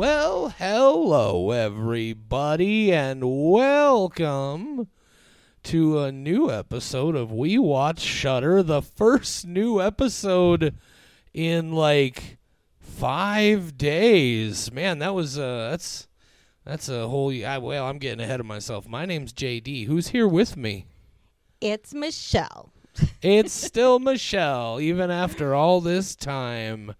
Well, hello, everybody, and welcome to a new episode of We Watch Shudder. The first new episode in like five days. Man, that was uh, that's that's a whole. I, well, I'm getting ahead of myself. My name's JD. Who's here with me? It's Michelle. It's still Michelle, even after all this time.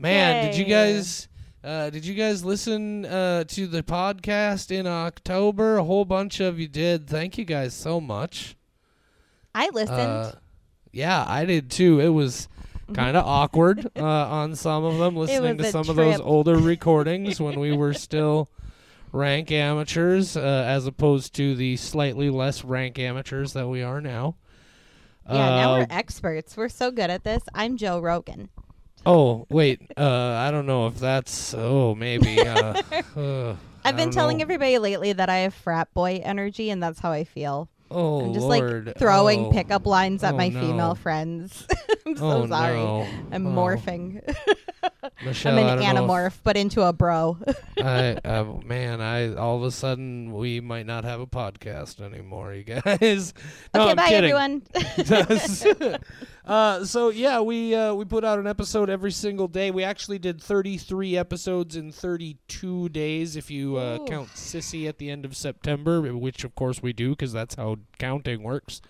Man, did you guys uh, did you guys listen uh, to the podcast in October? A whole bunch of you did. Thank you guys so much. I listened. Uh, yeah, I did too. It was kind of awkward uh, on some of them, listening to some of those older recordings when we were still rank amateurs, uh, as opposed to the slightly less rank amateurs that we are now. yeah, now Uh, we're experts. We're so good at this. I'm Joe Rogan. Oh wait, uh, I don't know if that's. Oh, maybe. Uh, uh, I've been telling know. everybody lately that I have frat boy energy, and that's how I feel. Oh I'm just Lord. like throwing oh. pickup lines at Oh, my no. female friends. I'm so oh, sorry. No. I'm Oh. morphing. Michelle, I'm an don't know if- anamorph, but into a bro. I, uh, man, I all of a sudden we might not have a podcast anymore, you guys. No, okay, I'm bye kidding. everyone. Uh, so yeah, we uh, we put out an episode every single day. We actually did 33 episodes in 32 days, if you uh, count Sissy at the end of September, which of course we do because that's how counting works.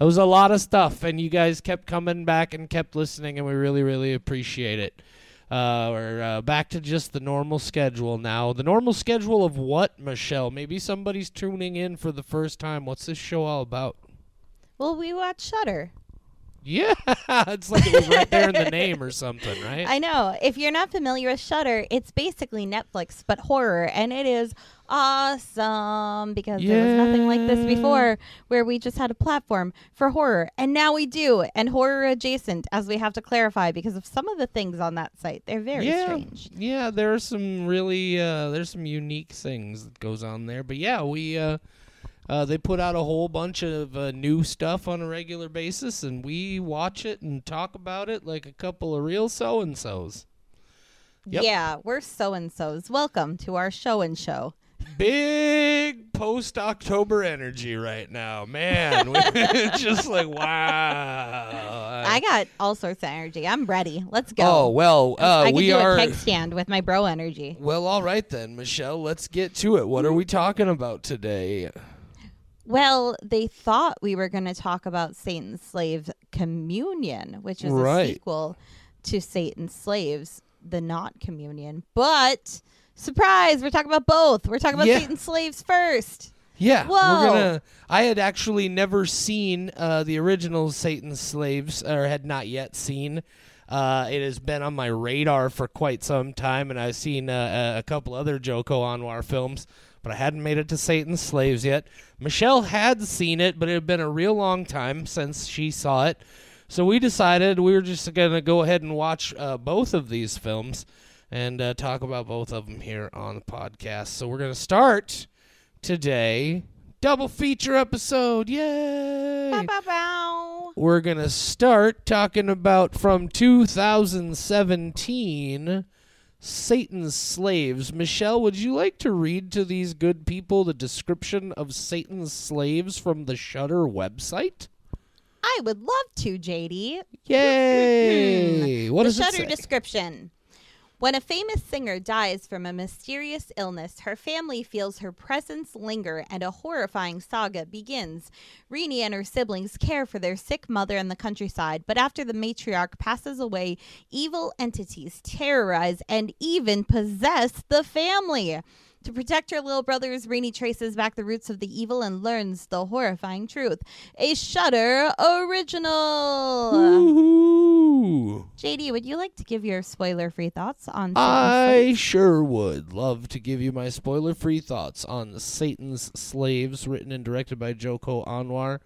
It was a lot of stuff, and you guys kept coming back and kept listening, and we really, really appreciate it. Uh, we're uh, back to just the normal schedule now. The normal schedule of what, Michelle? Maybe somebody's tuning in for the first time. What's this show all about? well, we watch Shudder. Yeah, it's like it was right there in the name or something, right? I know. If you're not familiar with Shudder, it's basically Netflix but horror, and it is awesome because there was nothing like this before, where we just had a platform for horror, and now we do, and horror adjacent, as we have to clarify because of some of the things on that site. They're very yeah, strange. yeah. There are some really, uh, there's some unique things that goes on there. But yeah, we, uh, uh, they put out a whole bunch of uh, new stuff on a regular basis, and we watch it and talk about it like a couple of real so and so's. Yep. Yeah, we're so and so's. Welcome to our show and show. Big post October energy right now, man. Just like wow. I got all sorts of energy. I'm ready. Let's go. oh well, uh, I could we do are. a keg stand with my bro energy. Well, all right then, Michelle. Let's get to it. What are we talking about today? Well, they thought we were going to talk about Satan's Slave Communion, which is Right. a sequel to Satan's Slaves, the Not Communion. But surprise, we're talking about both. We're talking about Yeah. Satan's Slaves first. Yeah, gonna. I had actually never seen uh, the original Satan's Slaves, or had not yet seen. Uh, it has been on my radar for quite some time, and I've seen uh, a a couple other Joko Anwar films, but I hadn't made it to Satan's Slaves yet. Michelle had seen it, but it had been a real long time since she saw it. So we decided we were just going to go ahead and watch uh, both of these films and uh, talk about both of them here on the podcast. So we're going to start today. Double feature episode. Yay! Bow, bow, bow. We're going to start talking about from 2017 Satan's Slaves. Michelle, would you like to read to these good people the description of Satan's Slaves from the Shudder website? I would love to, JD. Yay! Mm-hmm. what the does it Shudder description. When a famous singer dies from a mysterious illness, her family feels her presence linger and a horrifying saga begins. Rini and her siblings care for their sick mother in the countryside, but after the matriarch passes away, evil entities terrorize and even possess the family. To protect her little brothers, Rini traces back the roots of the evil and learns the horrifying truth. A Shudder original. JD, would you like to give your spoiler-free thoughts on? Satan's I Slaves? sure would love to give you my spoiler free thoughts on Satan's Slaves, written and directed by Joko Anwar.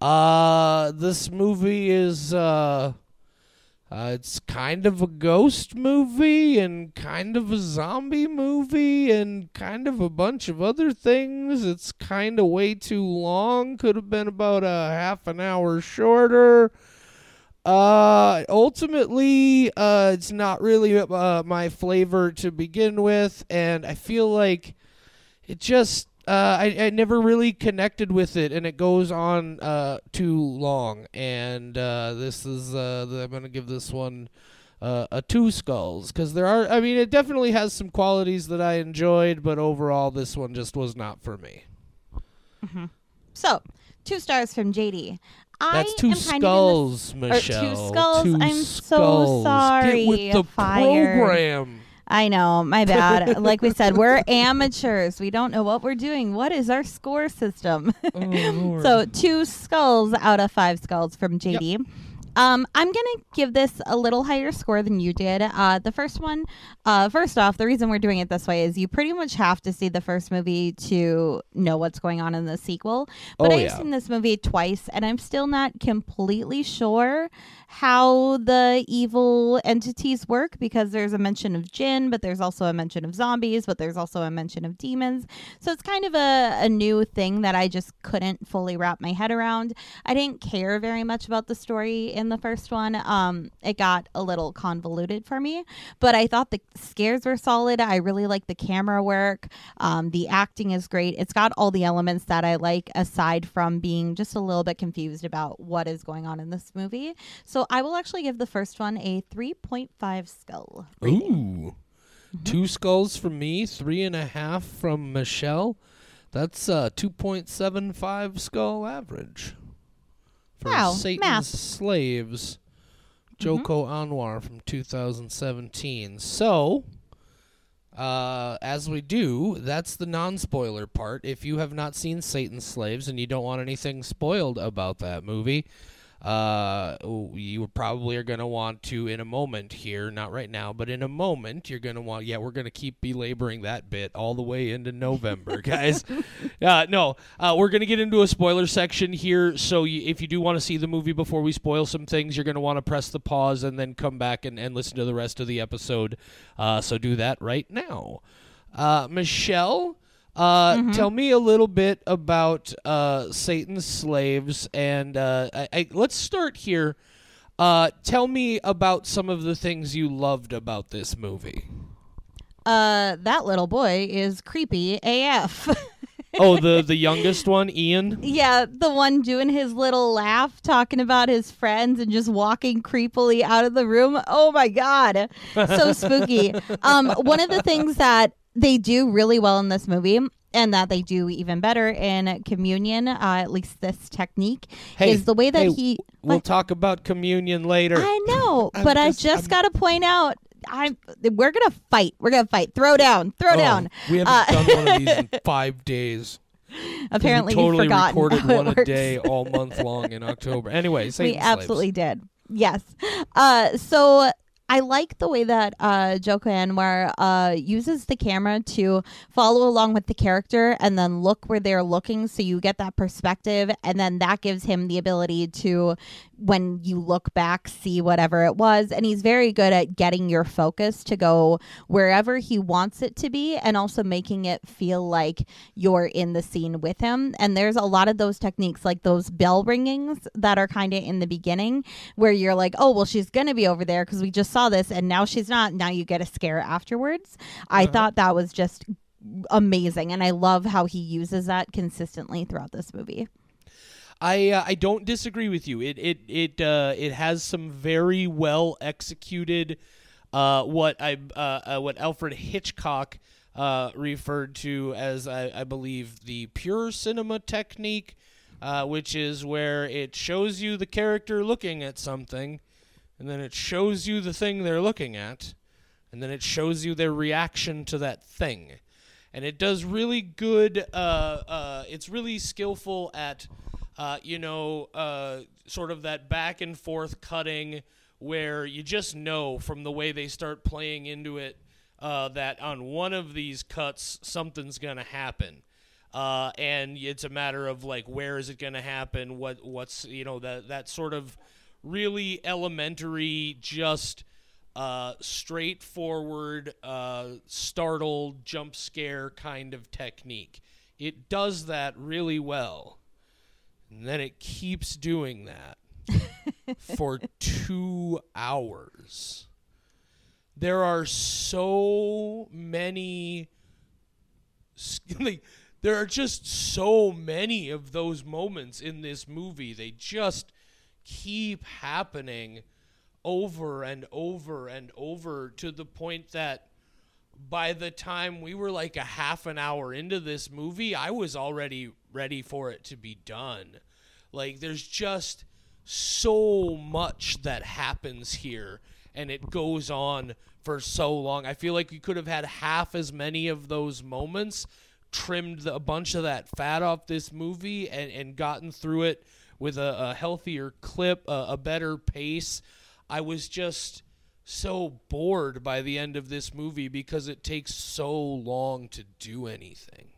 Uh, this movie is, uh, uh, it's kind of a ghost movie and kind of a zombie movie and kind of a bunch of other things. It's kind of way too long. Could have been about a half an hour shorter. Uh, ultimately, uh, it's not really uh, my flavor to begin with, and I feel like it just uh, I, I never really connected with it, and it goes on uh, too long. And uh, this is uh, I'm gonna give this one uh, a two skulls because there are. I mean, it definitely has some qualities that I enjoyed, but overall, this one just was not for me. So, two stars from JD. That's two am kind skulls, of or Michelle. two skulls. Two I'm so sorry. Get with the Fired. program. I know, my bad. like we said, we're amateurs. We don't know what we're doing. What is our score system? Oh, so two skulls out of five skulls from JD. Um, I'm gonna give this a little higher score than you did. Uh, the first one, uh, first off, the reason we're doing it this way is you pretty much have to see the first movie to know what's going on in the sequel. But Oh, I've yeah. seen this movie twice, and I'm still not completely sure how the evil entities work because there's a mention of jinn, but there's also a mention of zombies, but there's also a mention of demons. So it's kind of a, a new thing that I just couldn't fully wrap my head around. I didn't care very much about the story in the first one. Um, it got a little convoluted for me, but I thought the scares were solid. I really like the camera work. Um, the acting is great. It's got all the elements that I like, aside from being just a little bit confused about what is going on in this movie. So I will actually give the first one a 3.5 skull. Ooh. Two skulls from me, three and a half from Michelle. That's a 2.75 skull average. For Wow, Satan's math. Slaves, Joko Anwar from 2017. So, uh, as we do, that's the non spoiler part. If you have not seen Satan's Slaves and you don't want anything spoiled about that movie, uh, you probably are going to want to in a moment here, not right now, but in a moment, you're going to want, yeah, we're going to keep belaboring that bit all the way into November, guys. uh, no, uh, we're going to get into a spoiler section here. So you, if you do want to see the movie before we spoil some things, you're going to want to press the pause and then come back and, and listen to the rest of the episode. Uh, so do that right now. Uh, Michelle, uh, tell me a little bit about uh, Satan's slaves, and uh, I, I, let's start here. Uh, tell me about some of the things you loved about this movie. Uh, that little boy is creepy AF. Oh, the the youngest one, Ian. Yeah, the one doing his little laugh, talking about his friends, and just walking creepily out of the room. Oh my god, so spooky. Um, one of the things that they do really well in this movie. And that they do even better in Communion, uh, at least this technique, Hey, is the way that hey, he. We'll talk about communion later. I know, but I just- just I'm- got to point out, I we're gonna fight. We're gonna fight. Throw down. Throw Oh, down. We haven't Uh, done one of these in five days Apparently, we totally recorded one a day all month long in October. Anyway, we Slaves. absolutely did. Yes. Uh, so I like the way that uh, Joko Anwar uh, uses the camera to follow along with the character and then look where they're looking, so you get that perspective, and then that gives him the ability to, when you look back, see whatever it was. And he's very good at getting your focus to go wherever he wants it to be, and also making it feel like you're in the scene with him. And there's a lot of those techniques, like those bell ringings that are kind of in the beginning, where you're like, oh, well, she's going to be over there because we just saw this, and now she's not. Now you get a scare afterwards. I thought that was just amazing, and I love how he uses that consistently throughout this movie. I uh, I don't disagree with you. It it it uh, it has some very well executed uh, what I uh, uh, what Alfred Hitchcock uh, referred to as I, I believe the pure cinema technique, uh, which is where it shows you the character looking at something, and then it shows you the thing they're looking at, and then it shows you their reaction to that thing and it does really good. Uh, uh, it's really skillful at, uh, you know, uh, sort of that back and forth cutting where you just know from the way they start playing into it uh, that on one of these cuts something's gonna happen. Uh, and it's a matter of like where is it going to happen? What what's you know that that sort of really elementary, just uh, straightforward, uh, startled, jump scare kind of technique. It does that really well. And then it keeps doing that. for two hours. There are so many. Like, there are just so many of those moments in this movie. They just keep happening over and over and over to the point that by the time we were like a half an hour into this movie, I was already ready for it to be done. Like, there's just so much that happens here, and it goes on for so long. I feel like we could have had half as many of those moments, trimmed a bunch of that fat off this movie, and, and gotten through it with a, a healthier clip, a, a better pace. I was just so bored by the end of this movie because it takes so long to do anything.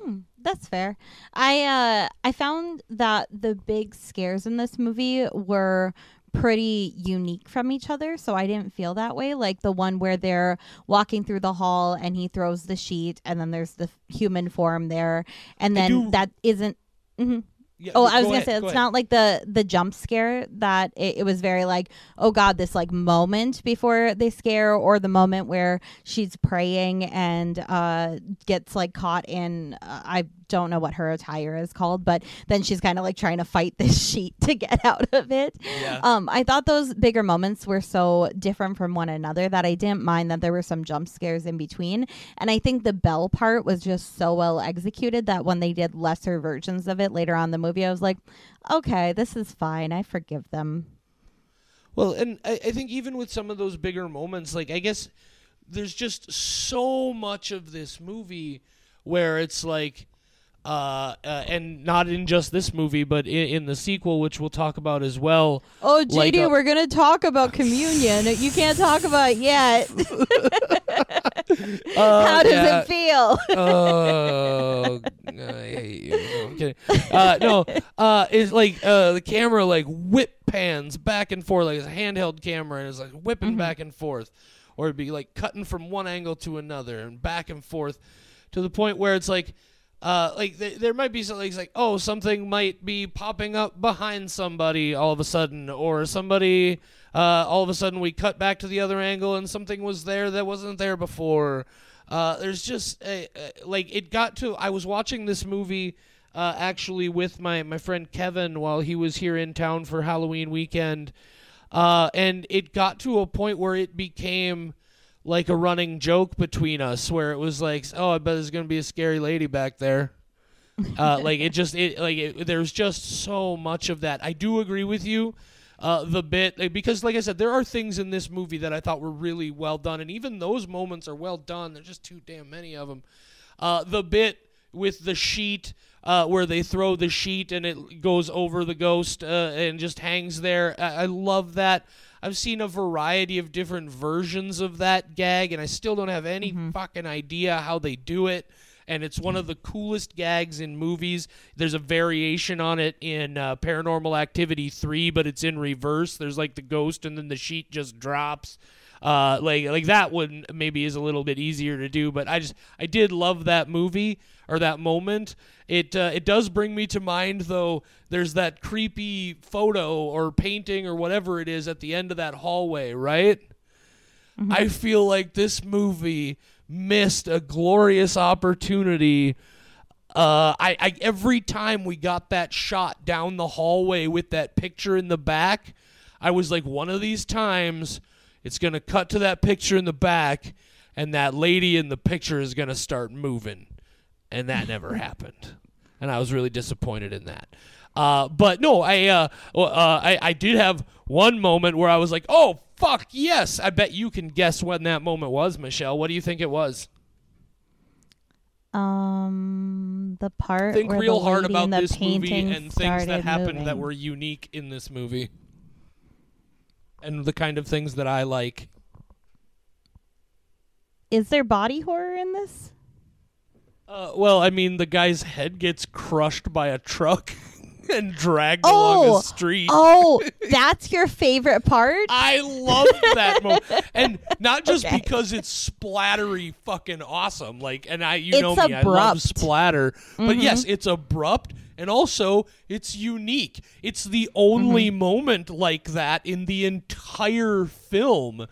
Hmm, that's fair. I uh I found that the big scares in this movie were pretty unique from each other, so I didn't feel that way. Like the one where they're walking through the hall and he throws the sheet, and then there's the human form there, and then do- that isn't. mhm. Yeah, Oh, I was gonna ahead, say go it's ahead. not like the the jump scare that it, it was very like oh god this like moment before they scare or the moment where she's praying and uh gets like caught in uh, I don't know what her attire is called but then she's kind of like trying to fight this sheet to get out of it. Yeah. Um, I thought those bigger moments were so different from one another that I didn't mind that there were some jump scares in between. And I think the bell part was just so well executed that when they did lesser versions of it later on in the movie, I was like, okay, this is fine. I forgive them. Well, and I, I think even with some of those bigger moments, like I guess there's just so much of this movie where it's like, uh, uh and not in just this movie, but in, in the sequel, which we'll talk about as well. Oh, Like JD, a- we're going to talk about communion. you can't talk about it yet. How does yeah. it feel? oh, I hate you. No, I'm kidding. Uh, no, uh, it's like uh, the camera like whip pans back and forth, like it's a handheld camera, and it's like whipping back and forth, or it'd be like cutting from one angle to another and back and forth, to the point where it's like. Uh, like th- there might be something like oh something might be popping up behind somebody all of a sudden or somebody uh, all of a sudden we cut back to the other angle and something was there that wasn't there before uh, there's just a, a- like it got to. I was watching this movie uh, actually with my my friend Kevin while he was here in town for Halloween weekend, uh, and it got to a point where it became like a running joke between us, where it was like, "Oh, I bet there's gonna be a scary lady back there." uh, like it just it like it, there's just so much of that. I do agree with you. Uh, the bit because like I said, there are things in this movie that I thought were really well done, and even those moments are well done. There's just too damn many of them. Uh, the bit with the sheet uh, where they throw the sheet and it goes over the ghost uh, and just hangs there. I-, I love that. I've seen a variety of different versions of that gag, and I still don't have any fucking idea how they do it. And it's one of the coolest gags in movies. There's a variation on it in uh, Paranormal Activity 3, but it's in reverse. There's like the ghost, and then the sheet just drops. Uh, like like that one maybe is a little bit easier to do, but I just I did love that movie or that moment. It uh, it does bring me to mind though. There's that creepy photo or painting or whatever it is at the end of that hallway, right? I feel like this movie missed a glorious opportunity. Uh, I, I every time we got that shot down the hallway with that picture in the back, I was like, one of these times, it's gonna cut to that picture in the back, and that lady in the picture is gonna start moving, and that never happened, and I was really disappointed in that. Uh, but no, I uh, uh, I I did have one moment where I was like, oh fuck yes! I bet you can guess when that moment was, Michelle. What do you think it was? Um, the part think real hard about this movie and things that happened that were unique in this movie and the kind of things that I like. Is there body horror in this? Uh, well, I mean, the guy's head gets crushed by a truck and dragged along Oh, a street. Oh, that's your favorite part? I love that moment, and not just Okay. because it's splattery, fucking awesome. Like, and I, you know It's me, I love splatter. But Mhm. yes, it's abrupt and also it's unique. It's the only moment like that in the entire film.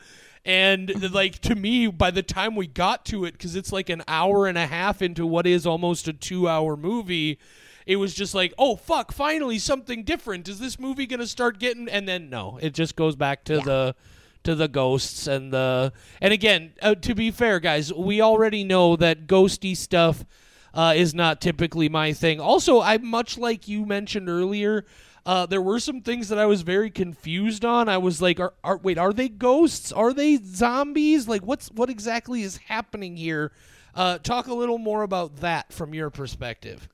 And like to me, by the time we got to it, because it's like an hour and a half into what is almost a two-hour movie, it was just like, oh fuck, finally something different. Is this movie gonna start getting? And then no, it just goes back to Yeah. the to the ghosts and the and again, uh, to be fair, guys, we already know that ghosty stuff uh, is not typically my thing. Also, I much like you mentioned earlier. Uh, there were some things that I was very confused on. I was like, are, are, "Wait, are they ghosts? Are they zombies? Like, what's what exactly is happening here?" Uh, talk a little more about that from your perspective.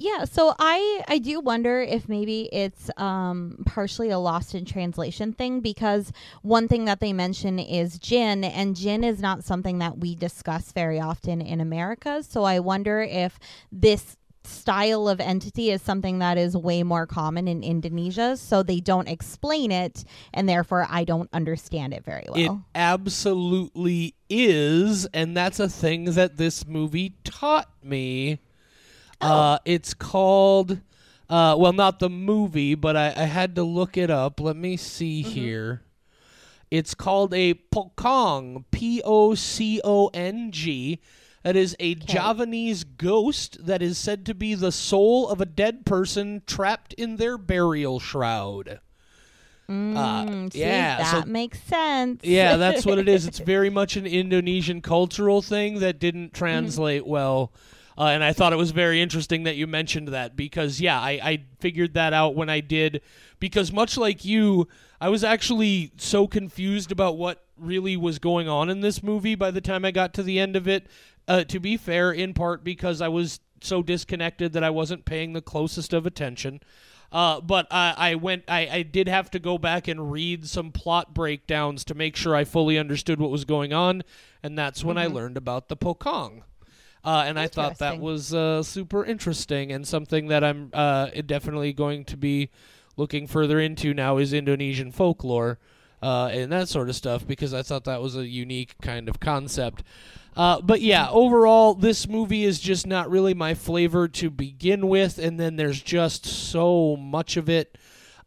Yeah, so I I do wonder if maybe it's um partially a lost in translation thing because one thing that they mention is jinn and jinn is not something that we discuss very often in America. So I wonder if this style of entity is something that is way more common in Indonesia so they don't explain it and therefore I don't understand it very well. It well. absolutely is, and that's a thing that this movie taught me. Uh, it's called, uh, well, not the movie, but I, I had to look it up. Let me see here. It's called a pocong, P O C O N G. That is a Javanese ghost that is said to be the soul of a dead person trapped in their burial shroud. Mm, see, yeah, that so- makes sense. Yeah, that's what it is. It's very much an Indonesian cultural thing that didn't translate well. Uh, and I thought it was very interesting that you mentioned that because, yeah, I, I figured that out when I did. Because, much like you, I was actually so confused about what really was going on in this movie by the time I got to the end of it. Uh, to be fair, in part because I was so disconnected that I wasn't paying the closest of attention. Uh, but I, I went. I, I did have to go back and read some plot breakdowns to make sure I fully understood what was going on, and that's when I learned about the pocong. Uh, and I thought that was uh, super interesting and something that I'm uh, definitely going to be looking further into now is Indonesian folklore uh, and that sort of stuff because I thought that was a unique kind of concept. Uh, but yeah, overall, this movie is just not really my flavor to begin with, and then there's just so much of it.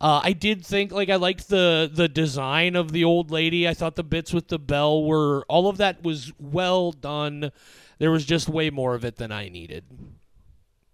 Uh, I did think like I liked the the design of the old lady. I thought the bits with the bell were all of that was well done. There was just way more of it than I needed.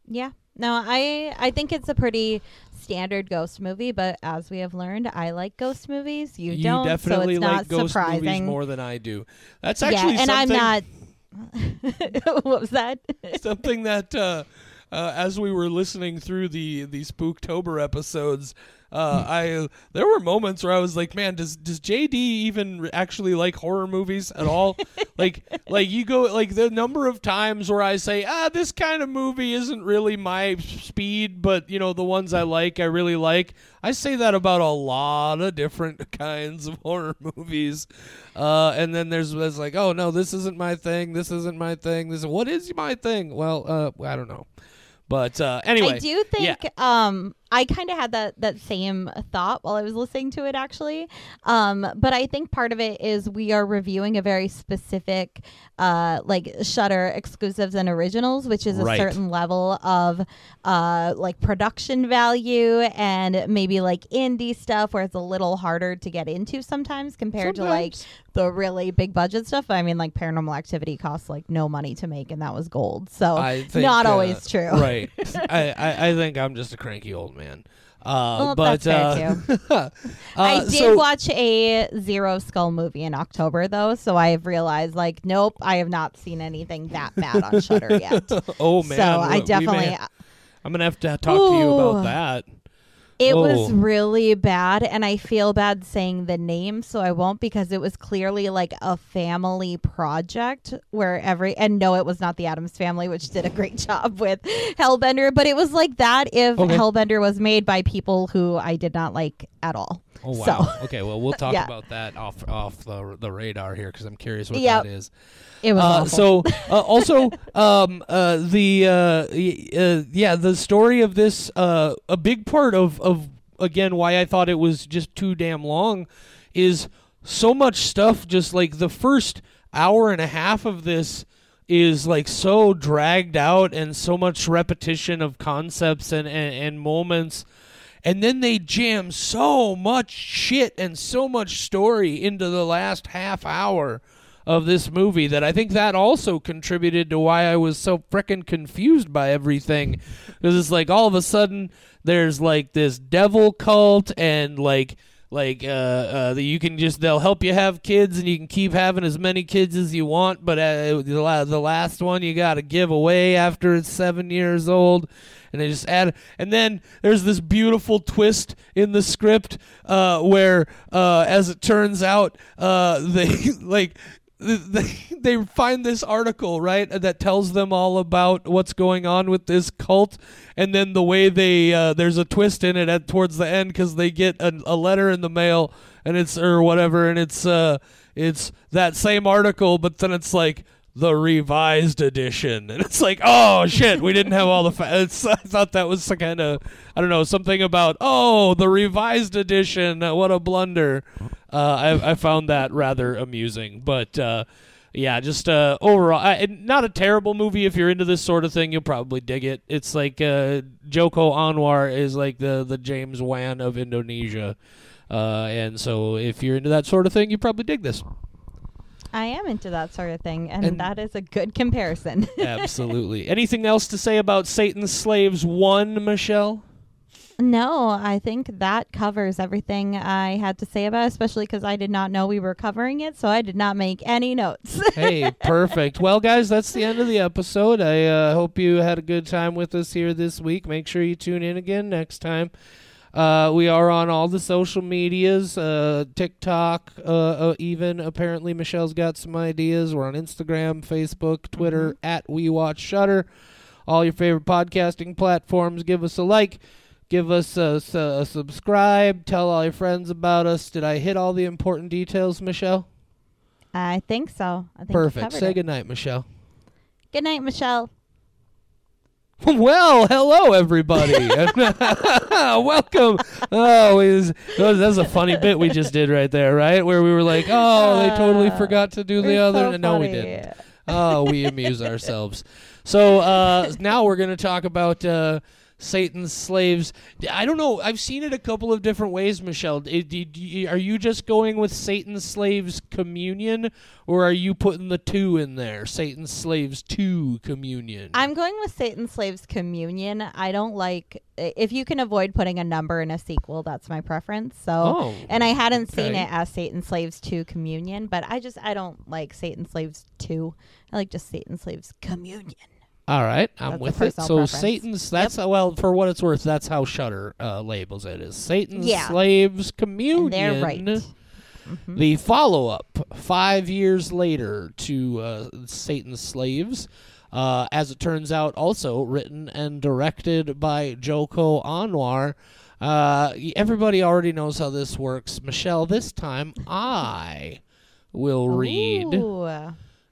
Yeah. No, I I think it's a pretty standard ghost movie, but as we have learned, I like ghost movies. You, don't, definitely so it's like not ghost movies surprising. more than I do. That's actually yeah, and I'm not. what was that? something that uh, uh, as we were listening through the the Spooktober episodes, uh, I there were moments where I was like, man, does does JD even actually like horror movies at all? like like you go like the number of times where I say, ah, this kind of movie isn't really my speed, but you know the ones I like, I really like. I say that about a lot of different kinds of horror movies. Uh, and then there's, there's like, oh no, this isn't my thing. This isn't my thing. This what is my thing? Well, uh, I don't know. But uh, anyway, I do yeah. think um I kind of had that that same thought while I was listening to it actually. Um but I think part of it is we are reviewing a very specific uh like Shudder exclusives and originals which is a Right. certain level of uh like production value and maybe like indie stuff where it's a little harder to get into sometimes compared to like the really big budget stuff. I mean like paranormal activity costs like no money to make and that was gold. So think, not uh, always true. right. I, I I think I'm just a cranky old man. Uh, Well, but that's fair, uh, I uh, did so- watch a Zero Skull movie in October though, so I have realized like, nope, I have not seen anything that bad on Shudder yet. Oh man, so I we- we may- definitely, I'm gonna have to talk to you about that. It Oh. was really bad, and I feel bad saying the name, so I won't because it was clearly like a family project where every and no, it was not the Adams family, which did a great job with Hellbender, but it was like that if Okay. Hellbender was made by people who I did not like at all. Oh wow. So- okay, well we'll talk Yeah. about that off off the the radar here because I'm curious what Yep. that is. It was Uh, awful. so uh, also um, uh, the uh, uh, yeah the story of this uh, a big part of of again why I thought it was just too damn long is so much stuff just like the first hour and a half of this is like so dragged out and so much repetition of concepts and, and, and moments and then they jam so much shit and so much story into the last half hour of this movie that I think that also contributed to why I was so frickin' confused by everything. Because it's like all of a sudden there's like this devil cult and like like uh, uh, that you can just they'll help you have kids and you can keep having as many kids as you want but uh, the, last one you got to give away after it's seven years old. And they just add and then there's this beautiful twist in the script uh, where uh, as it turns out uh, they like they, find this article right that tells them all about what's going on with this cult and then the way they uh, there's a twist in it at towards the end because they get a, a letter in the mail and it's or whatever and it's uh it's that same article but then it's like the revised edition. And it's like oh shit we didn't have all the fa- it's, i thought that was kind of i don't know something about oh the revised edition what a blunder uh, I, I found that rather amusing but uh, yeah just uh, overall I, not a terrible movie if you're into this sort of thing you'll probably dig it it's like uh, joko anwar is like the, the james wan of indonesia uh, and so if you're into that sort of thing you probably dig this I am into that sort of thing, and, And- that is a good comparison. Absolutely. Anything else to say about Satan's Slaves 1, Michelle? No, I think that covers everything I had to say about it, especially because I did not know we were covering it, so I did not make any notes. Hey, perfect. Well, guys, that's the end of the episode. I uh, hope you had a good time with us here this week. Make sure you tune in again next time. Uh, we are on all the social medias, uh, TikTok, uh, uh, even. Apparently, Michelle's got some ideas. We're on Instagram, Facebook, Twitter, at We Watch Shudder. All your favorite podcasting platforms. Give us a like. Give us a subscribe. Tell all your friends about us. Did I hit all the important details, Michelle? I think so. I think Perfect. Say it. good night, Michelle. Good night, Michelle. Well, hello everybody. Welcome. Oh, was, that was- a funny bit we just did right there, right? Where we were like, "Oh, they totally Uh, forgot to do the other." so no, we didn't. Oh, we amuse ourselves. So uh, now we're going to talk about uh, Satan's slaves. I don't know. I've seen it a couple of different ways, Michelle. It- do are you just going with Satan's slaves communion, or are you putting the two in there? Satan's slaves two communion. I'm going with Satan's Slaves Communion. I don't like eh, if you can avoid putting a number in a sequel. That's my preference. So, Oh, and I hadn't seen it as Satan's Slaves Two Communion, but I just I don't like Satan's Slaves Two. I like just Satan's Slaves Communion. All right, I'm That's with it. So preference. Satan's that's uh, well for what it's worth. That's how Shudder uh, labels it is Satan's Yeah. slaves communion. And they're right. Mhm. The follow up five years later to uh, Satan's slaves. Uh, as it turns out, also written and directed by Joko Anwar. Uh, everybody already knows how this works. Michelle, this time I will read Ooh.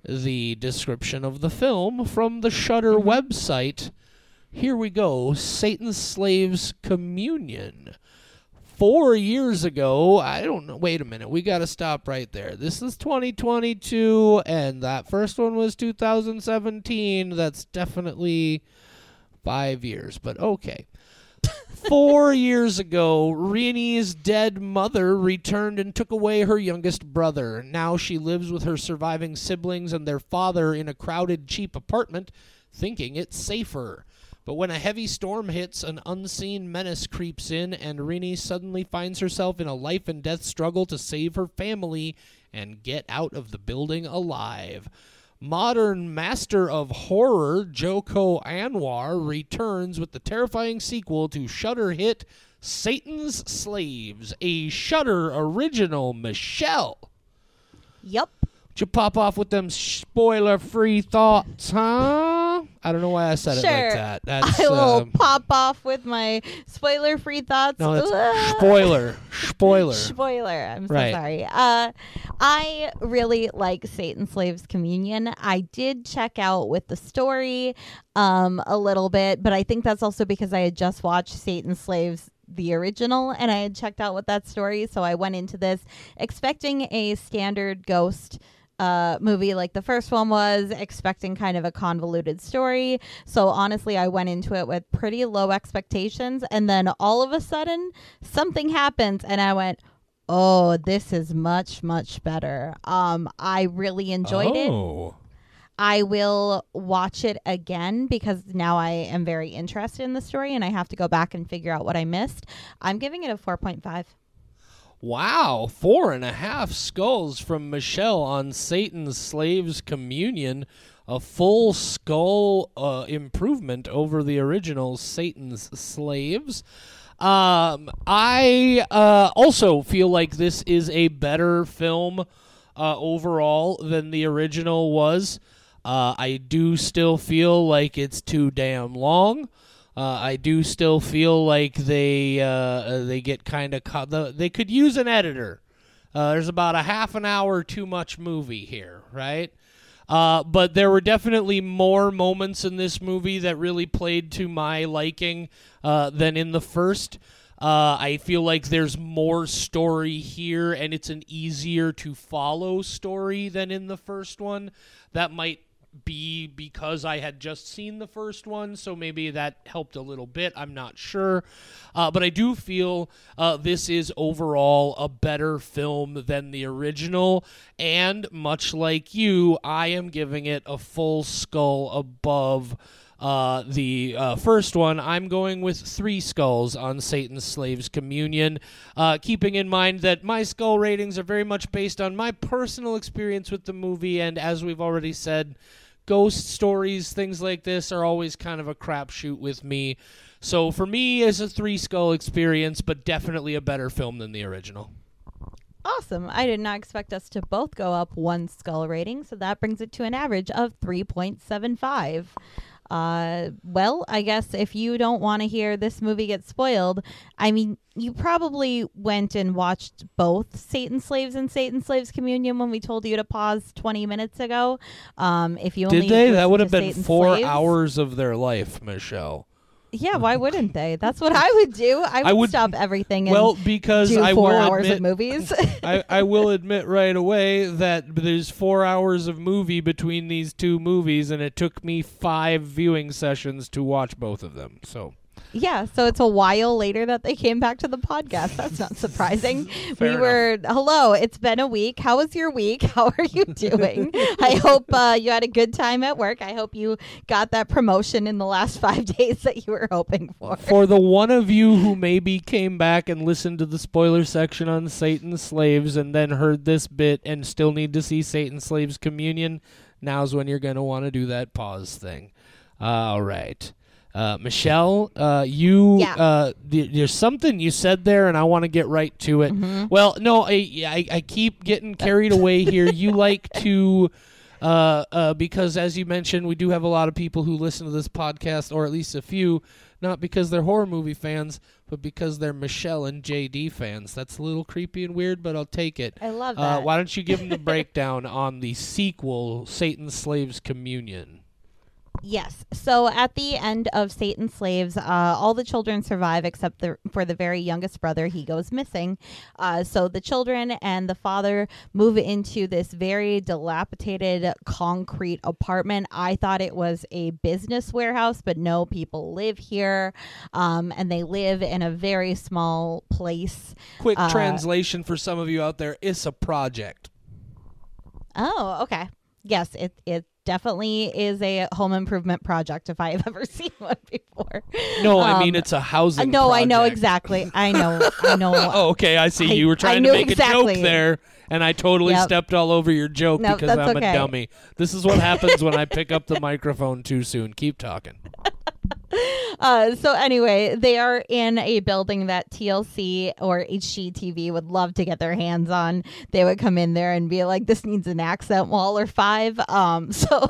The description of the film from the Shudder Mm-hmm. website. Here we go Satan's Slaves Communion. Four years ago, I don't know. Wait a minute. We got to stop right there. This is 2022, and that first one was 2017. That's definitely five years, but okay. Four years ago, Rini's dead mother returned and took away her youngest brother. Now she lives with her surviving siblings and their father in a crowded, cheap apartment, thinking it's safer. But when a heavy storm hits, an unseen menace creeps in, and Rini suddenly finds herself in a life and death struggle to save her family and get out of the building alive. Modern master of horror Joko Anwar returns with the terrifying sequel to Shudder hit Satan's Slaves, a Shudder original. Michelle, Yep. would you pop off with them spoiler-free thoughts, huh? I don't know why I said it like that. That's I will um, pop off with my spoiler-free thoughts. no, that's spoiler, spoiler. Spoiler. I'm so Right. sorry. Uh, I really like Satan Slaves Communion. I did check out with the story um, a little bit, but I think that's also because I had just watched Satan Slaves the original and I had checked out with that story. So I went into this expecting a standard ghost uh, movie like the first one was, expecting kind of a convoluted story. So honestly, I went into it with pretty low expectations, and then all of a sudden, something happens, and I went, "Oh, this is much much better." Um, I really enjoyed it. oh. I will watch it again because now I am very interested in the story and I have to go back and figure out what I missed. I'm giving it a 4.5. Wow, four and a half skulls from Michelle on Satan's Slaves Communion. A full skull uh, improvement over the original Satan's Slaves. Um, I uh, also feel like this is a better film uh, overall than the original was. Uh, I do still feel like it's too damn long. Uh, I do still feel like they uh, they get kind of the, they could use an editor. Uh, there's about a half an hour too much movie here, right? Uh, but there were definitely more moments in this movie that really played to my liking uh, than in the first. Uh, I feel like there's more story here, and it's an easier to follow story than in the first one. That might be because I had just seen the first one, so maybe that helped a little bit. I'm not sure. Uh, but I do feel uh, this is overall a better film than the original. And much like you, I am giving it a full skull above. Uh, the uh, first one, I'm going with three skulls on Satan's Slaves Communion, uh, keeping in mind that my skull ratings are very much based on my personal experience with the movie, and as we've already said, ghost stories, things like this are always kind of a crapshoot with me. So for me, it's a three skull experience, but definitely a better film than the original. Awesome. I did not expect us to both go up one skull rating, so that brings it to an average of 3.75. Uh, well, I guess if you don't want to hear this movie get spoiled, I mean, you probably went and watched both Satan Slaves and Satan Slaves Communion when we told you to pause 20 minutes ago. Um, if you only Did they? That would have been Satan four Slaves- hours of their life, Michelle. Yeah, why wouldn't they? That's what I would do. I would, would- stop everything and Well, because do I four will hours admit, of movies. I, I will admit right away that there's four hours of movie between these two movies, and it took me five viewing sessions to watch both of them. So Yeah, so it's a while later that they came back to the podcast. That's not surprising. We were hello. It's been a week. How was your week? How are you doing? I hope uh, you had a good time at work. I hope you got that promotion in the last five days that you were hoping for. For the one of you who maybe came back and listened to the spoiler section on Satan's Slaves and then heard this bit and still need to see Satan's Slaves Communion, now's when you're going to want to do that pause thing. All right. Uh, Michelle, uh, you Yeah. uh, th- there's something you said there, and I want to get right to it. Mm-hmm. Well, no, I, I I keep getting carried away here. You like to, uh, uh, because as you mentioned, we do have a lot of people who listen to this podcast, or at least a few, not because they're horror movie fans, but because they're Michelle and JD fans. That's a little creepy and weird, but I'll take it. I love Uh, that. why don't you give them the breakdown on the sequel, Satan's Slaves Communion? Yes. So at the end of Satan's Slaves, uh, all the children survive except the, for the very youngest brother. He goes missing. Uh, so the children and the father move into this very dilapidated concrete apartment. I thought it was a business warehouse, but no, people live here. Um, and they live in a very small place. Quick Uh, translation for some of you out there: it's a project. Oh, okay. Yes, it it definitely is a home improvement project if I have ever seen one before. No, I mean Um, it's a housing. no, I know exactly. I know. I know. Oh, okay. I see. I- you were trying to make a joke there, and I totally Yep. stepped all over your joke Nope, because I'm okay. a dummy. This is what happens when I pick up the microphone too soon. Keep talking. Uh, so anyway, they are in a building that TLC or HGTV would love to get their hands on. They would come in there and be like, "This needs an accent wall or five. Um, so.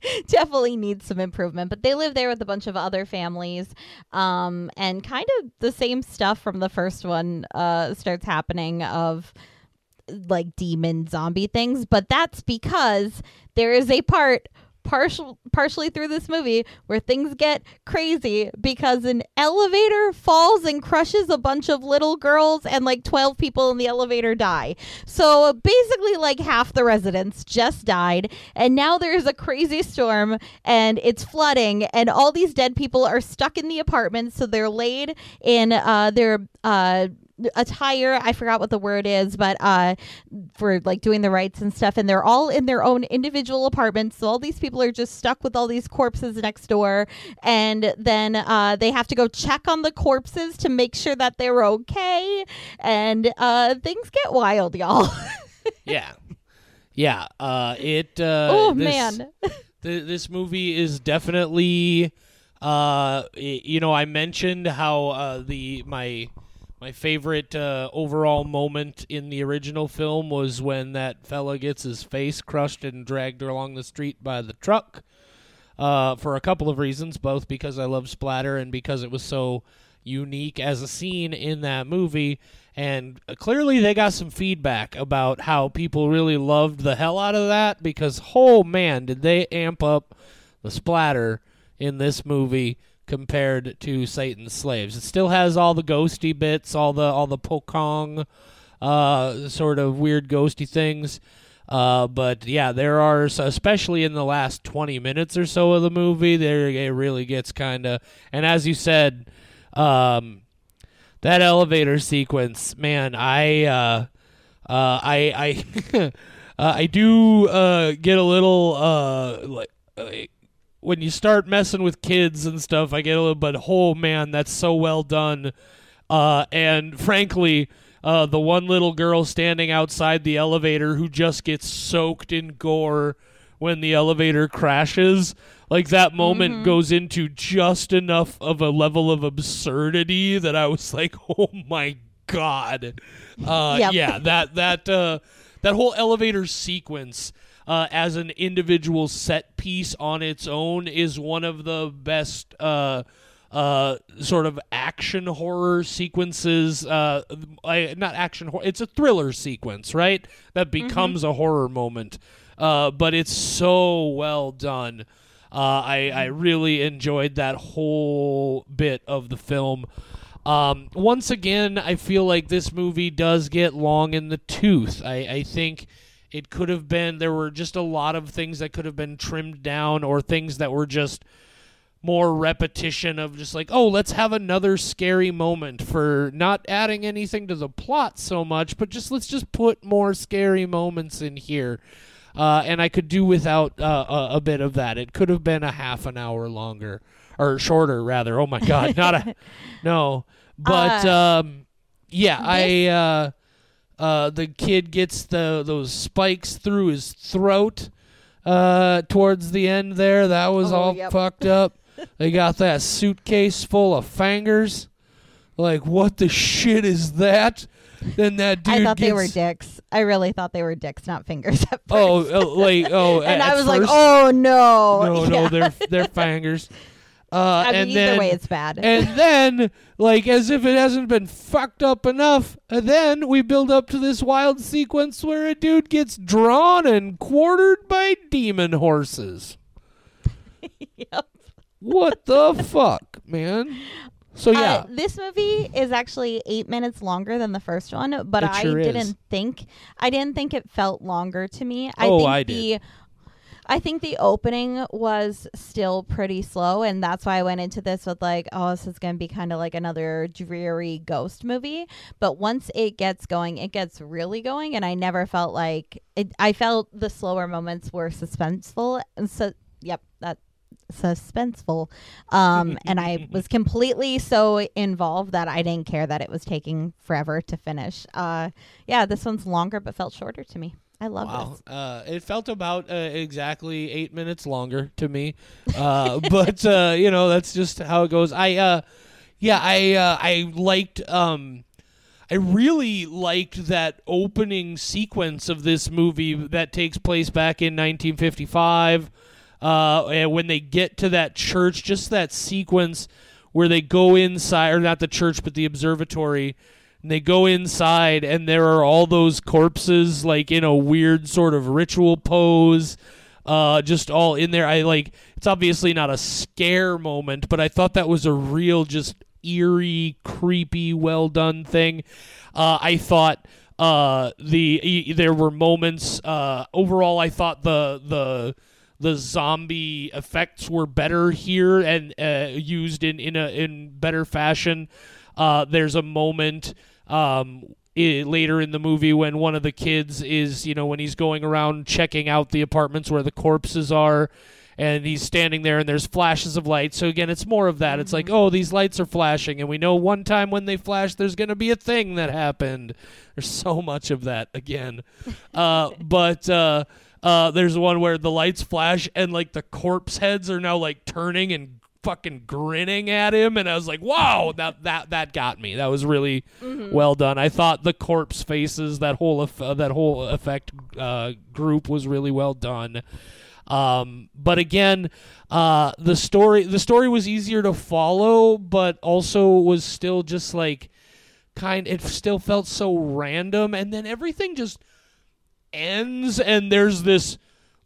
definitely needs some improvement but they live there with a bunch of other families um, and kind of the same stuff from the first one uh, starts happening of like demon zombie things but that's because there is a part partial partially through this movie where things get crazy because an elevator falls and crushes a bunch of little girls and like 12 people in the elevator die. So basically like half the residents just died and now there's a crazy storm and it's flooding and all these dead people are stuck in the apartment so they're laid in uh their uh attire i forgot what the word is but uh for like doing the rites and stuff and they're all in their own individual apartments so all these people are just stuck with all these corpses next door and then uh they have to go check on the corpses to make sure that they're okay and uh things get wild y'all. Yeah. Yeah uh it uh oh man. th- this movie is definitely uh you know i mentioned how uh the my my favorite uh, overall moment in the original film was when that fella gets his face crushed and dragged along the street by the truck. Uh, for a couple of reasons, both because I love splatter and because it was so unique as a scene in that movie. And uh, clearly, they got some feedback about how people really loved the hell out of that because, oh man, did they amp up the splatter in this movie compared to Satan's Slaves. It still has all the ghosty bits, all the all the pocong uh, sort of weird ghosty things. Uh, but yeah, there are especially in the last twenty minutes or so of the movie, there it really gets kind of. And as you said, um, that elevator sequence, man, I uh, uh, I I uh, I do uh, get a little uh, like when you start messing with kids and stuff, I get a little but oh man, that's so well done. Uh, and frankly, uh, the one little girl standing outside the elevator who just gets soaked in gore when the elevator crashes, like that moment Mhm. goes into just enough of a level of absurdity that I was like, oh my god. Uh, Yep. Yeah, that that uh, that whole elevator sequence uh, as an individual set piece on its own is one of the best uh, uh, sort of action horror sequences. Uh, I, not action horror; it's a thriller sequence, right? That becomes a horror moment. Uh, but it's so well done. Uh, I I really enjoyed that whole bit of the film. Um, once again, I feel like this movie does get long in the tooth. I, I think it could have been there were just a lot of things that could have been trimmed down or things that were just more repetition of just like oh let's have another scary moment for not adding anything to the plot so much but just let's just put more scary moments in here. Uh, and i could do without uh, a, a bit of that. It could have been a half an hour longer or shorter rather. Oh my god not a no. But Uh, um yeah i uh the kid gets the those spikes through his throat uh, towards the end there. That was Oh, all yep. fucked up. they got that suitcase full of fingers. Like, what the shit is that? Then that dude I thought they were dicks. I really thought they were dicks, not fingers at first. Oh, uh, like oh, and I was like, oh no. no, Yeah. no, they're they're fingers. Uh, I mean, and either then way, it's bad. and then, like, as if it hasn't been fucked up enough, uh, then we build up to this wild sequence where a dude gets drawn and quartered by demon horses. Yep. What the fuck, man? So yeah, Uh, this movie is actually eight minutes longer than the first one, but It I didn't think I didn't think it felt longer to me. I Oh, think I the I think the opening was still pretty slow, and that's why I went into this with like, oh, this is going to be kind of like another dreary ghost movie. But once it gets going, it gets really going, and I never felt like it. I felt the slower moments were suspenseful, and so yep, that suspenseful um and i was completely so involved that i didn't care that it was taking forever to finish uh yeah this one's longer but felt shorter to me i love wow. this Uh, it felt about uh, exactly eight minutes longer to me, uh, but uh, you know that's just how it goes. I uh, yeah, I uh, I liked um. I really liked that opening sequence of this movie that takes place back in 1955. Uh, and when they get to that church, just that sequence where they go inside, or not the church, but the observatory, and they go inside, and there are all those corpses, like in a weird sort of ritual pose. uh, just all in there. I like it's obviously not a scare moment, but I thought that was a real just eerie, creepy, well done thing. Uh, I thought uh, the e- there were moments. Uh, overall, I thought the the the zombie effects were better here and uh, used in in a in better fashion. Uh, there's a moment um, i- later in the movie when one of the kids is you know when he's going around checking out the apartments where the corpses are and he's standing there and there's flashes of light. So again it's more of that. It's like oh these lights are flashing and we know one time when they flash there's going to be a thing that happened. There's so much of that again. Uh, but uh, uh, there's one where the lights flash and like the corpse heads are now like turning and fucking grinning at him and I was like wow that that that got me. That was really well done. I thought the corpse faces that whole eff- uh, that whole effect uh, group was really well done. Um, but again uh, the story the story was easier to follow but also was still just like kind it still felt so random and then everything just ends and there's this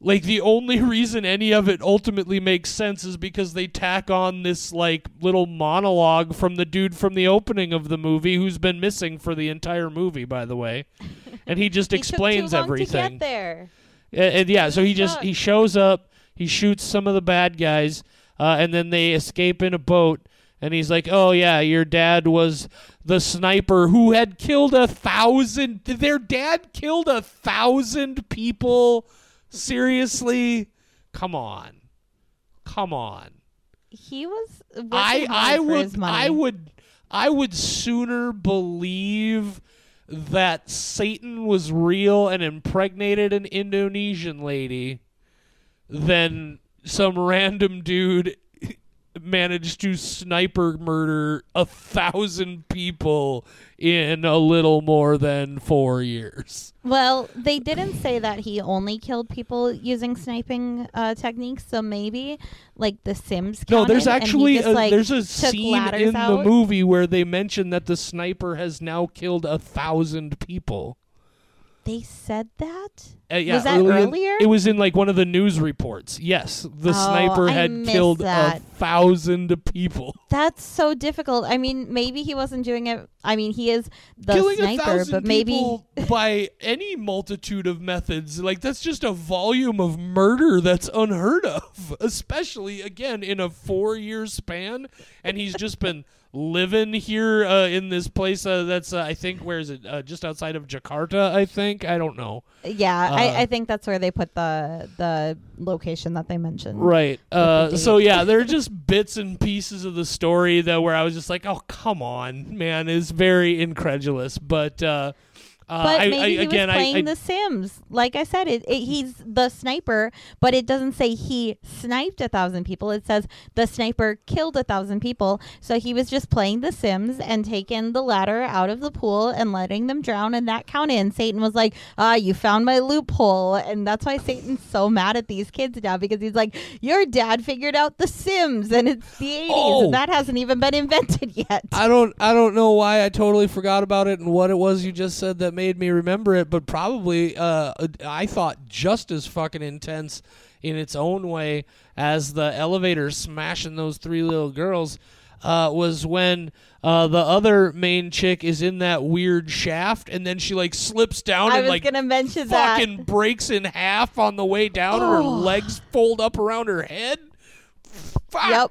like the only reason any of it ultimately makes sense is because they tack on this like little monologue from the dude from the opening of the movie who's been missing for the entire movie by the way and he just He explains took too long To everything get there. and, and yeah, so he just he shows up, he shoots some of the bad guys, uh, and then they escape in a boat. And he's like, "Oh yeah, your dad was the sniper who had killed a thousand. Their dad killed a thousand people. Seriously, come on, come on. He was. I I would. I would I would sooner believe that Satan was real and impregnated an Indonesian lady than some random dude managed to sniper murder a thousand people in a little more than four years. Well, they didn't say that he only killed people using sniping uh, techniques, so maybe like the Sims. No, there's counted, and he actually just, a, like, there's a scene in the movie where they mention that the sniper has now killed a thousand people. They said that. Uh, yeah, Was that early in- earlier? it was in like one of the news reports. Yes, the Oh, sniper had killed a thousand people. That's so difficult. I mean, maybe he wasn't doing it. I mean, he is the Killing sniper, but maybe by any multitude of methods, like that's just a volume of murder that's unheard of. Especially again in a four-year span, and he's just been living here uh, in this place uh, that's uh, I think where is it? Uh, just outside of Jakarta, I think. I don't know. yeah, Uh, I, I think that's where they put the the location that they mentioned. Right. Uh, the so yeah, there are just bits and pieces of the story that where I was just like, oh come on, man, is very incredulous. But uh, But I, maybe I, he again, was playing I The Sims. Like I said, it, it, he's the sniper, but it doesn't say he sniped a thousand people. It says the sniper killed a thousand people. So he was just playing The Sims and taking the ladder out of the pool and letting them drown, and that counted. And Satan was like, "Ah, you found my loophole," and that's why Satan's so mad at these kids now because he's like, "Your dad figured out The Sims, and it's the '80s, Oh. and that hasn't even been invented yet." I don't I don't know why I totally forgot about it and what it was you just said that made me remember it, but probably uh, I thought just as fucking intense in its own way as the elevator smashing those three little girls uh, was when uh, the other main chick is in that weird shaft and then she like slips down I and was like gonna mention that. fucking breaks in half on the way down and her Oh. legs fold up around her head. Fuck. Yep.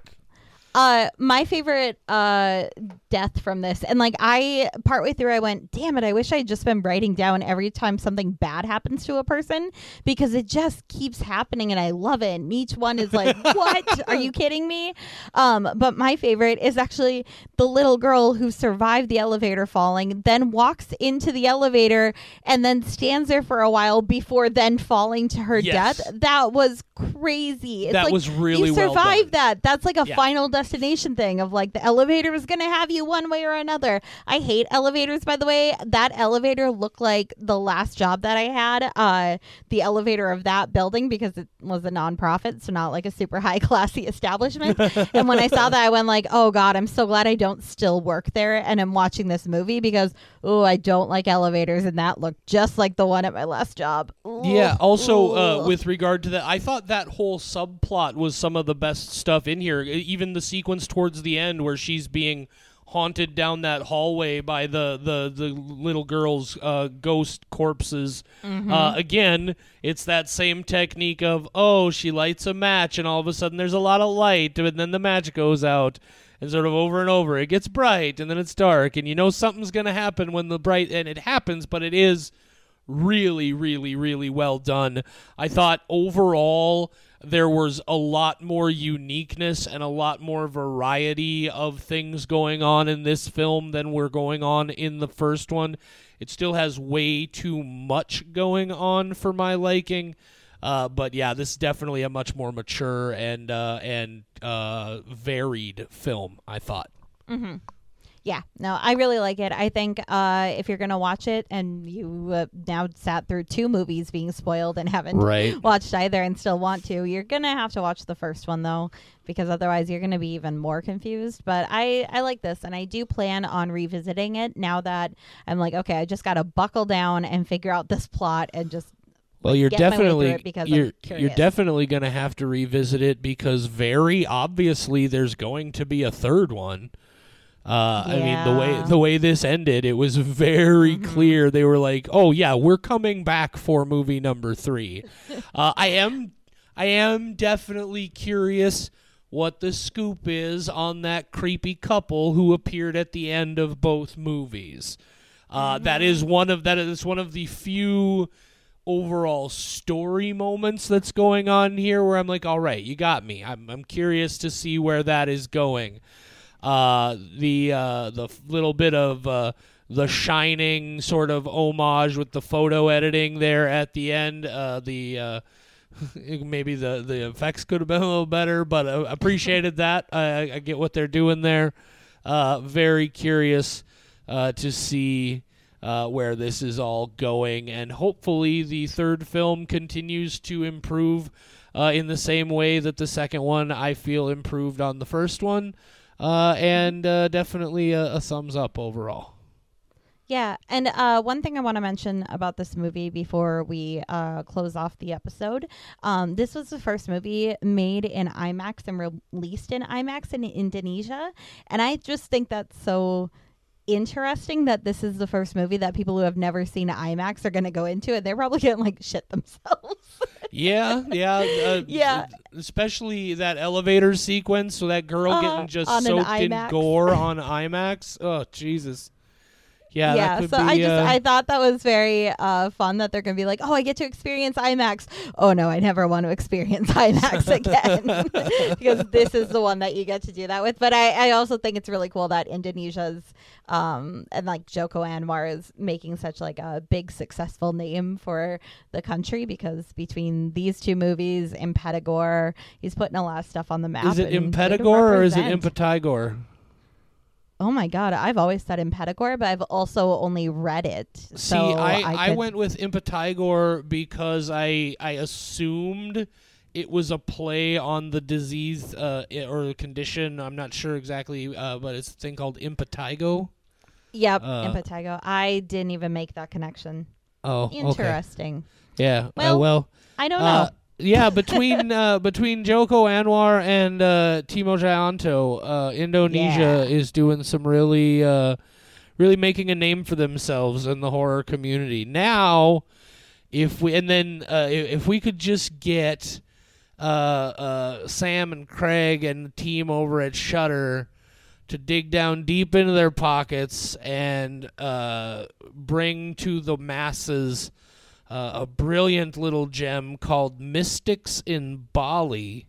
Uh, my favorite uh death from this, and like I partway through, I went, "Damn it! I wish I had just been writing down every time something bad happens to a person because it just keeps happening, and I love it. And each one is like, "What? Are you kidding me?" Um, but my favorite is actually the little girl who survived the elevator falling, then walks into the elevator and then stands there for a while before then falling to her Yes. death. That was crazy. It's That like, was really you well survived done. that. That's like a Yeah. final Destination thing of like the elevator was gonna have you one way or another. I hate elevators, by the way. That elevator looked like the last job that I had, uh, the elevator of that building because it was a nonprofit, so not like a super high classy establishment. and when I saw that, I went like, "Oh God, I'm so glad I don't still work there." And I'm watching this movie because oh, I don't like elevators, and that looked just like the one at my last job. Ooh, Yeah. Also, uh, with regard to that, I thought that whole subplot was some of the best stuff in here. Even the sequence towards the end where she's being haunted down that hallway by the the the little girl's uh, ghost corpses. Uh, again, it's that same technique of oh, she lights a match, and all of a sudden there's a lot of light, and then the match goes out. And sort of over and over, it gets bright and then it's dark, and you know something's gonna happen when the bright and it happens, but it is really, really, really well done. I thought overall there was a lot more uniqueness and a lot more variety of things going on in this film than were going on in the first one. It still has way too much going on for my liking. Uh, but yeah, this is definitely a much more mature and uh, and uh, varied film. I thought. Yeah, no, I really like it. I think uh, if you're gonna watch it and you uh, now sat through two movies being spoiled and haven't Right. watched either and still want to, you're gonna have to watch the first one though, because otherwise you're gonna be even more confused. But I I like this, and I do plan on revisiting it now that I'm like, okay, I just gotta buckle down and figure out this plot and just Well, you're get my way through definitely it because I'm you're you're definitely going to have to revisit it because very obviously there's going to be a third one. Uh, I mean the way the way this ended, it was very Mm-hmm. clear they were like, "Oh yeah, we're coming back for movie number 3." uh, I am I am definitely curious what the scoop is on that creepy couple who appeared at the end of both movies. Uh, that is one of that is one of the few overall story moments that's going on here where I'm like, all right, you got me. I'm I'm curious to see where that is going. Uh, the uh, the little bit of uh, the shining sort of homage with the photo editing there at the end. Uh, the uh, maybe the the effects could have been a little better, but appreciated that. I, I get what they're doing there. Very curious to see where this is all going, and hopefully the third film continues to improve in the same way that the second one I feel improved on the first one, uh, and uh, definitely a, a thumbs up overall. Yeah, and uh, one thing I want to mention about this movie before we uh, close off the episode, um, this was the first movie made in IMAX and released in IMAX in Indonesia, and I just think that's so interesting that this is the first movie that people who have never seen IMAX are going to go into, it. they're probably going to like shit themselves. Yeah, yeah, uh, Yeah. Especially that elevator sequence, so that girl Uh, getting just soaked in gore on IMAX. Oh Jesus. Yeah, yeah, so be. I just uh, I thought that was very uh, fun that they're gonna be like, oh, I get to experience IMAX. Oh no, I never want to experience IMAX again because this is the one that you get to do that with. But I, I also think it's really cool that Indonesia's um, and like Joko Anwar is making such like a big successful name for the country because between these two movies, Impetigore, he's putting a lot of stuff on the map. is it Impetigore or is it represent. Oh my god, I've always said Impetigore, but I've also only read it. See, so I, I, I, could- went with Impetigore because I I assumed it was a play on the disease uh, or condition. I'm not sure exactly, uh, but it's a thing called impetigo. Yep, Uh, Impetigo. I didn't even make that connection. Oh, okay. Interesting. Yeah. uh, Well, well, I don't know. Yeah, between uh, between Joko Anwar and uh, Timo Tjahjanto, uh, Indonesia Yeah. is doing some really, uh, really making a name for themselves in the horror community. Now, if we and then uh, if we could just get uh, uh, Sam and Craig and the team over at Shudder to dig down deep into their pockets and uh, bring to the masses uh, a brilliant little gem called Mystics in Bali.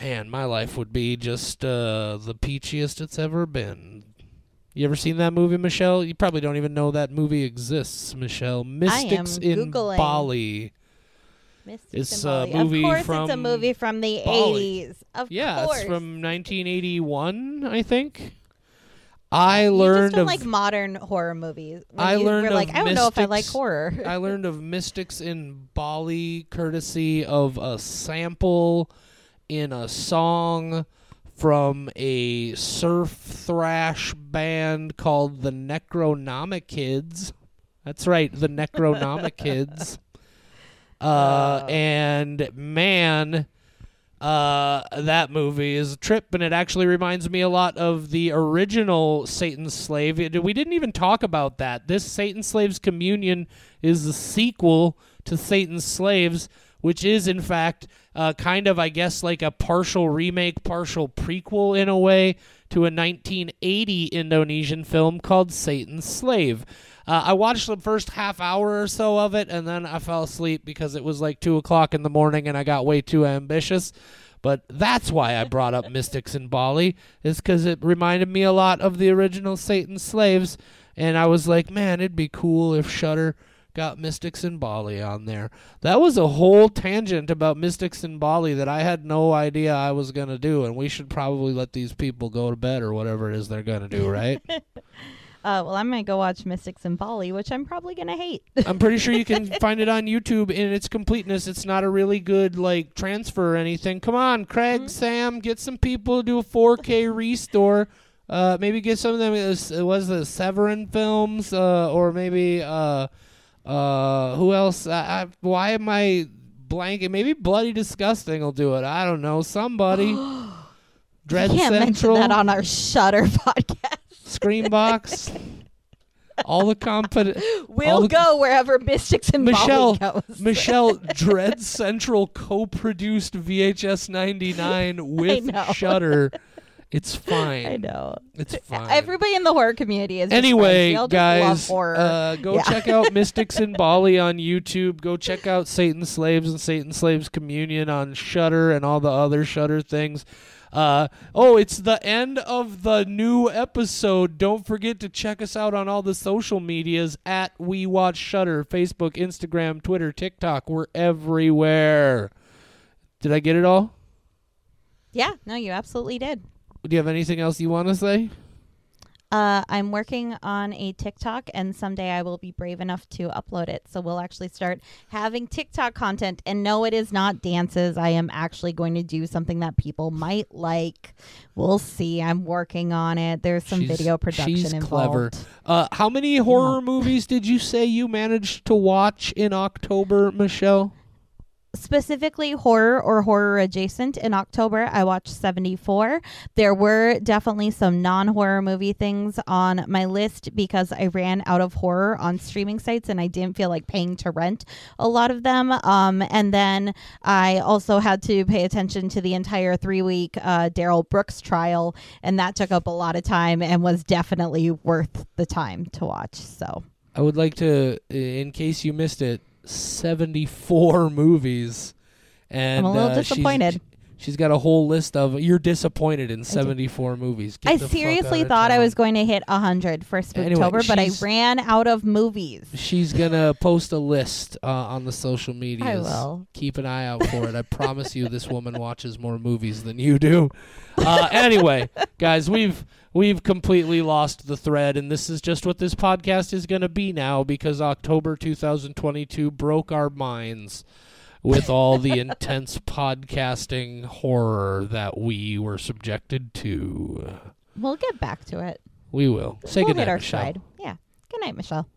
Man, my life would be just uh, the peachiest it's ever been. You ever seen that movie, Michelle? You probably don't even know that movie exists, Michelle. Mystics in Googling. Bali. Mystics It's a Bali. movie Of course, it's a movie from the. 80s. Of Yeah, course. it's from 1981, I think. I learned of like modern horror movies. When I learned like, of I don't know if I like horror. I learned of mystics in Bali courtesy of a sample in a song from a surf thrash band called the Necronomic Kids. That's right, the Necronomic Kids. Uh, Oh. and man, uh, that movie is a trip, and it actually reminds me a lot of the original Satan's Slave. We didn't even talk about that. This Satan's Slaves Communion is the sequel to Satan's Slaves, which is in fact uh, kind of, I guess, like a partial remake, partial prequel in a way to a 1980 Indonesian film called Satan's Slave. Uh, I watched the first half hour or so of it, and then I fell asleep because it was like two o'clock in the morning, and I got way too ambitious. But that's why I brought up Mystics in Bali, is because it reminded me a lot of the original Satan's Slaves, and I was like, man, it'd be cool if Shudder got Mystics in Bali on there. That was a whole tangent about Mystics in Bali that I had no idea I was gonna do, and we should probably let these people go to bed or whatever it is they're gonna do, right? Uh, well, I'm going to go watch Mystics in Bali, which I'm probably going to hate. I'm pretty sure you can find it on YouTube in its completeness. It's not a really good like transfer or anything. Come on, Craig, Mhm. Sam, get some people to do a 4K restore. Uh, maybe get some of them. It was, it was the Severin films, uh, or maybe uh, uh, who else? I, I, why am I blanking? Maybe Bloody Disgusting will do it. I don't know. Somebody. Dread Can't mention Central, that on our Shudder podcast. Screambox, all the competent. We'll the- go wherever Mystics in Michelle, Bali goes. Michelle Dread Central co-produced VHS 99 with. Shudder. It's fine. I know. It's fine. Everybody in the horror community is anyway, guys, uh, go Yeah. check out Mystics in Bali on YouTube. Go check out Satan Slaves and Satan Slaves Communion on Shudder and all the other Shudder things. Uh, oh, it's the end of the new episode. Don't forget to check us out on all the social medias at We Watch Shudder, Facebook, Instagram, Twitter, TikTok. We're everywhere. Did I get it all? yeah, no, you absolutely did. Do you have anything else you want to say? Uh, I'm working on a TikTok, and someday I will be brave enough to upload it. So we'll actually start having TikTok content. And no, it is not dances. I am actually going to do something that people might like. We'll see. I'm working on it. There's some She's- video production she's involved. clever. Uh, how many horror movies did you say you managed to watch in October, Michelle? Specifically horror or horror adjacent in October I watched 74 there were definitely some non-horror movie things on my list because I ran out of horror on streaming sites and I didn't feel like paying to rent a lot of them. Um, and then I also had to pay attention to the entire 3 week uh, Darrell Brooks trial and that took up a lot of time and was definitely worth the time to watch so. I would like to, in case you missed it, 74 movies. And I'm a little uh, disappointed. She's got a whole list of. You're disappointed in 74 movies. Get I seriously thought I was going to hit 100 for Anyway, Spooktober, but I ran out of movies. She's gonna post a list uh, on the social medias. will. Keep an eye out for it. I promise you, this woman watches more movies than you do. Uh, anyway, guys, we've we've completely lost the thread, and this is just what this podcast is gonna be now because October 2022 broke our minds with all the intense podcasting horror that we were subjected to. We'll get back to it. We will say we'll goodnight, Michelle. stride. Yeah. Good night, Michelle.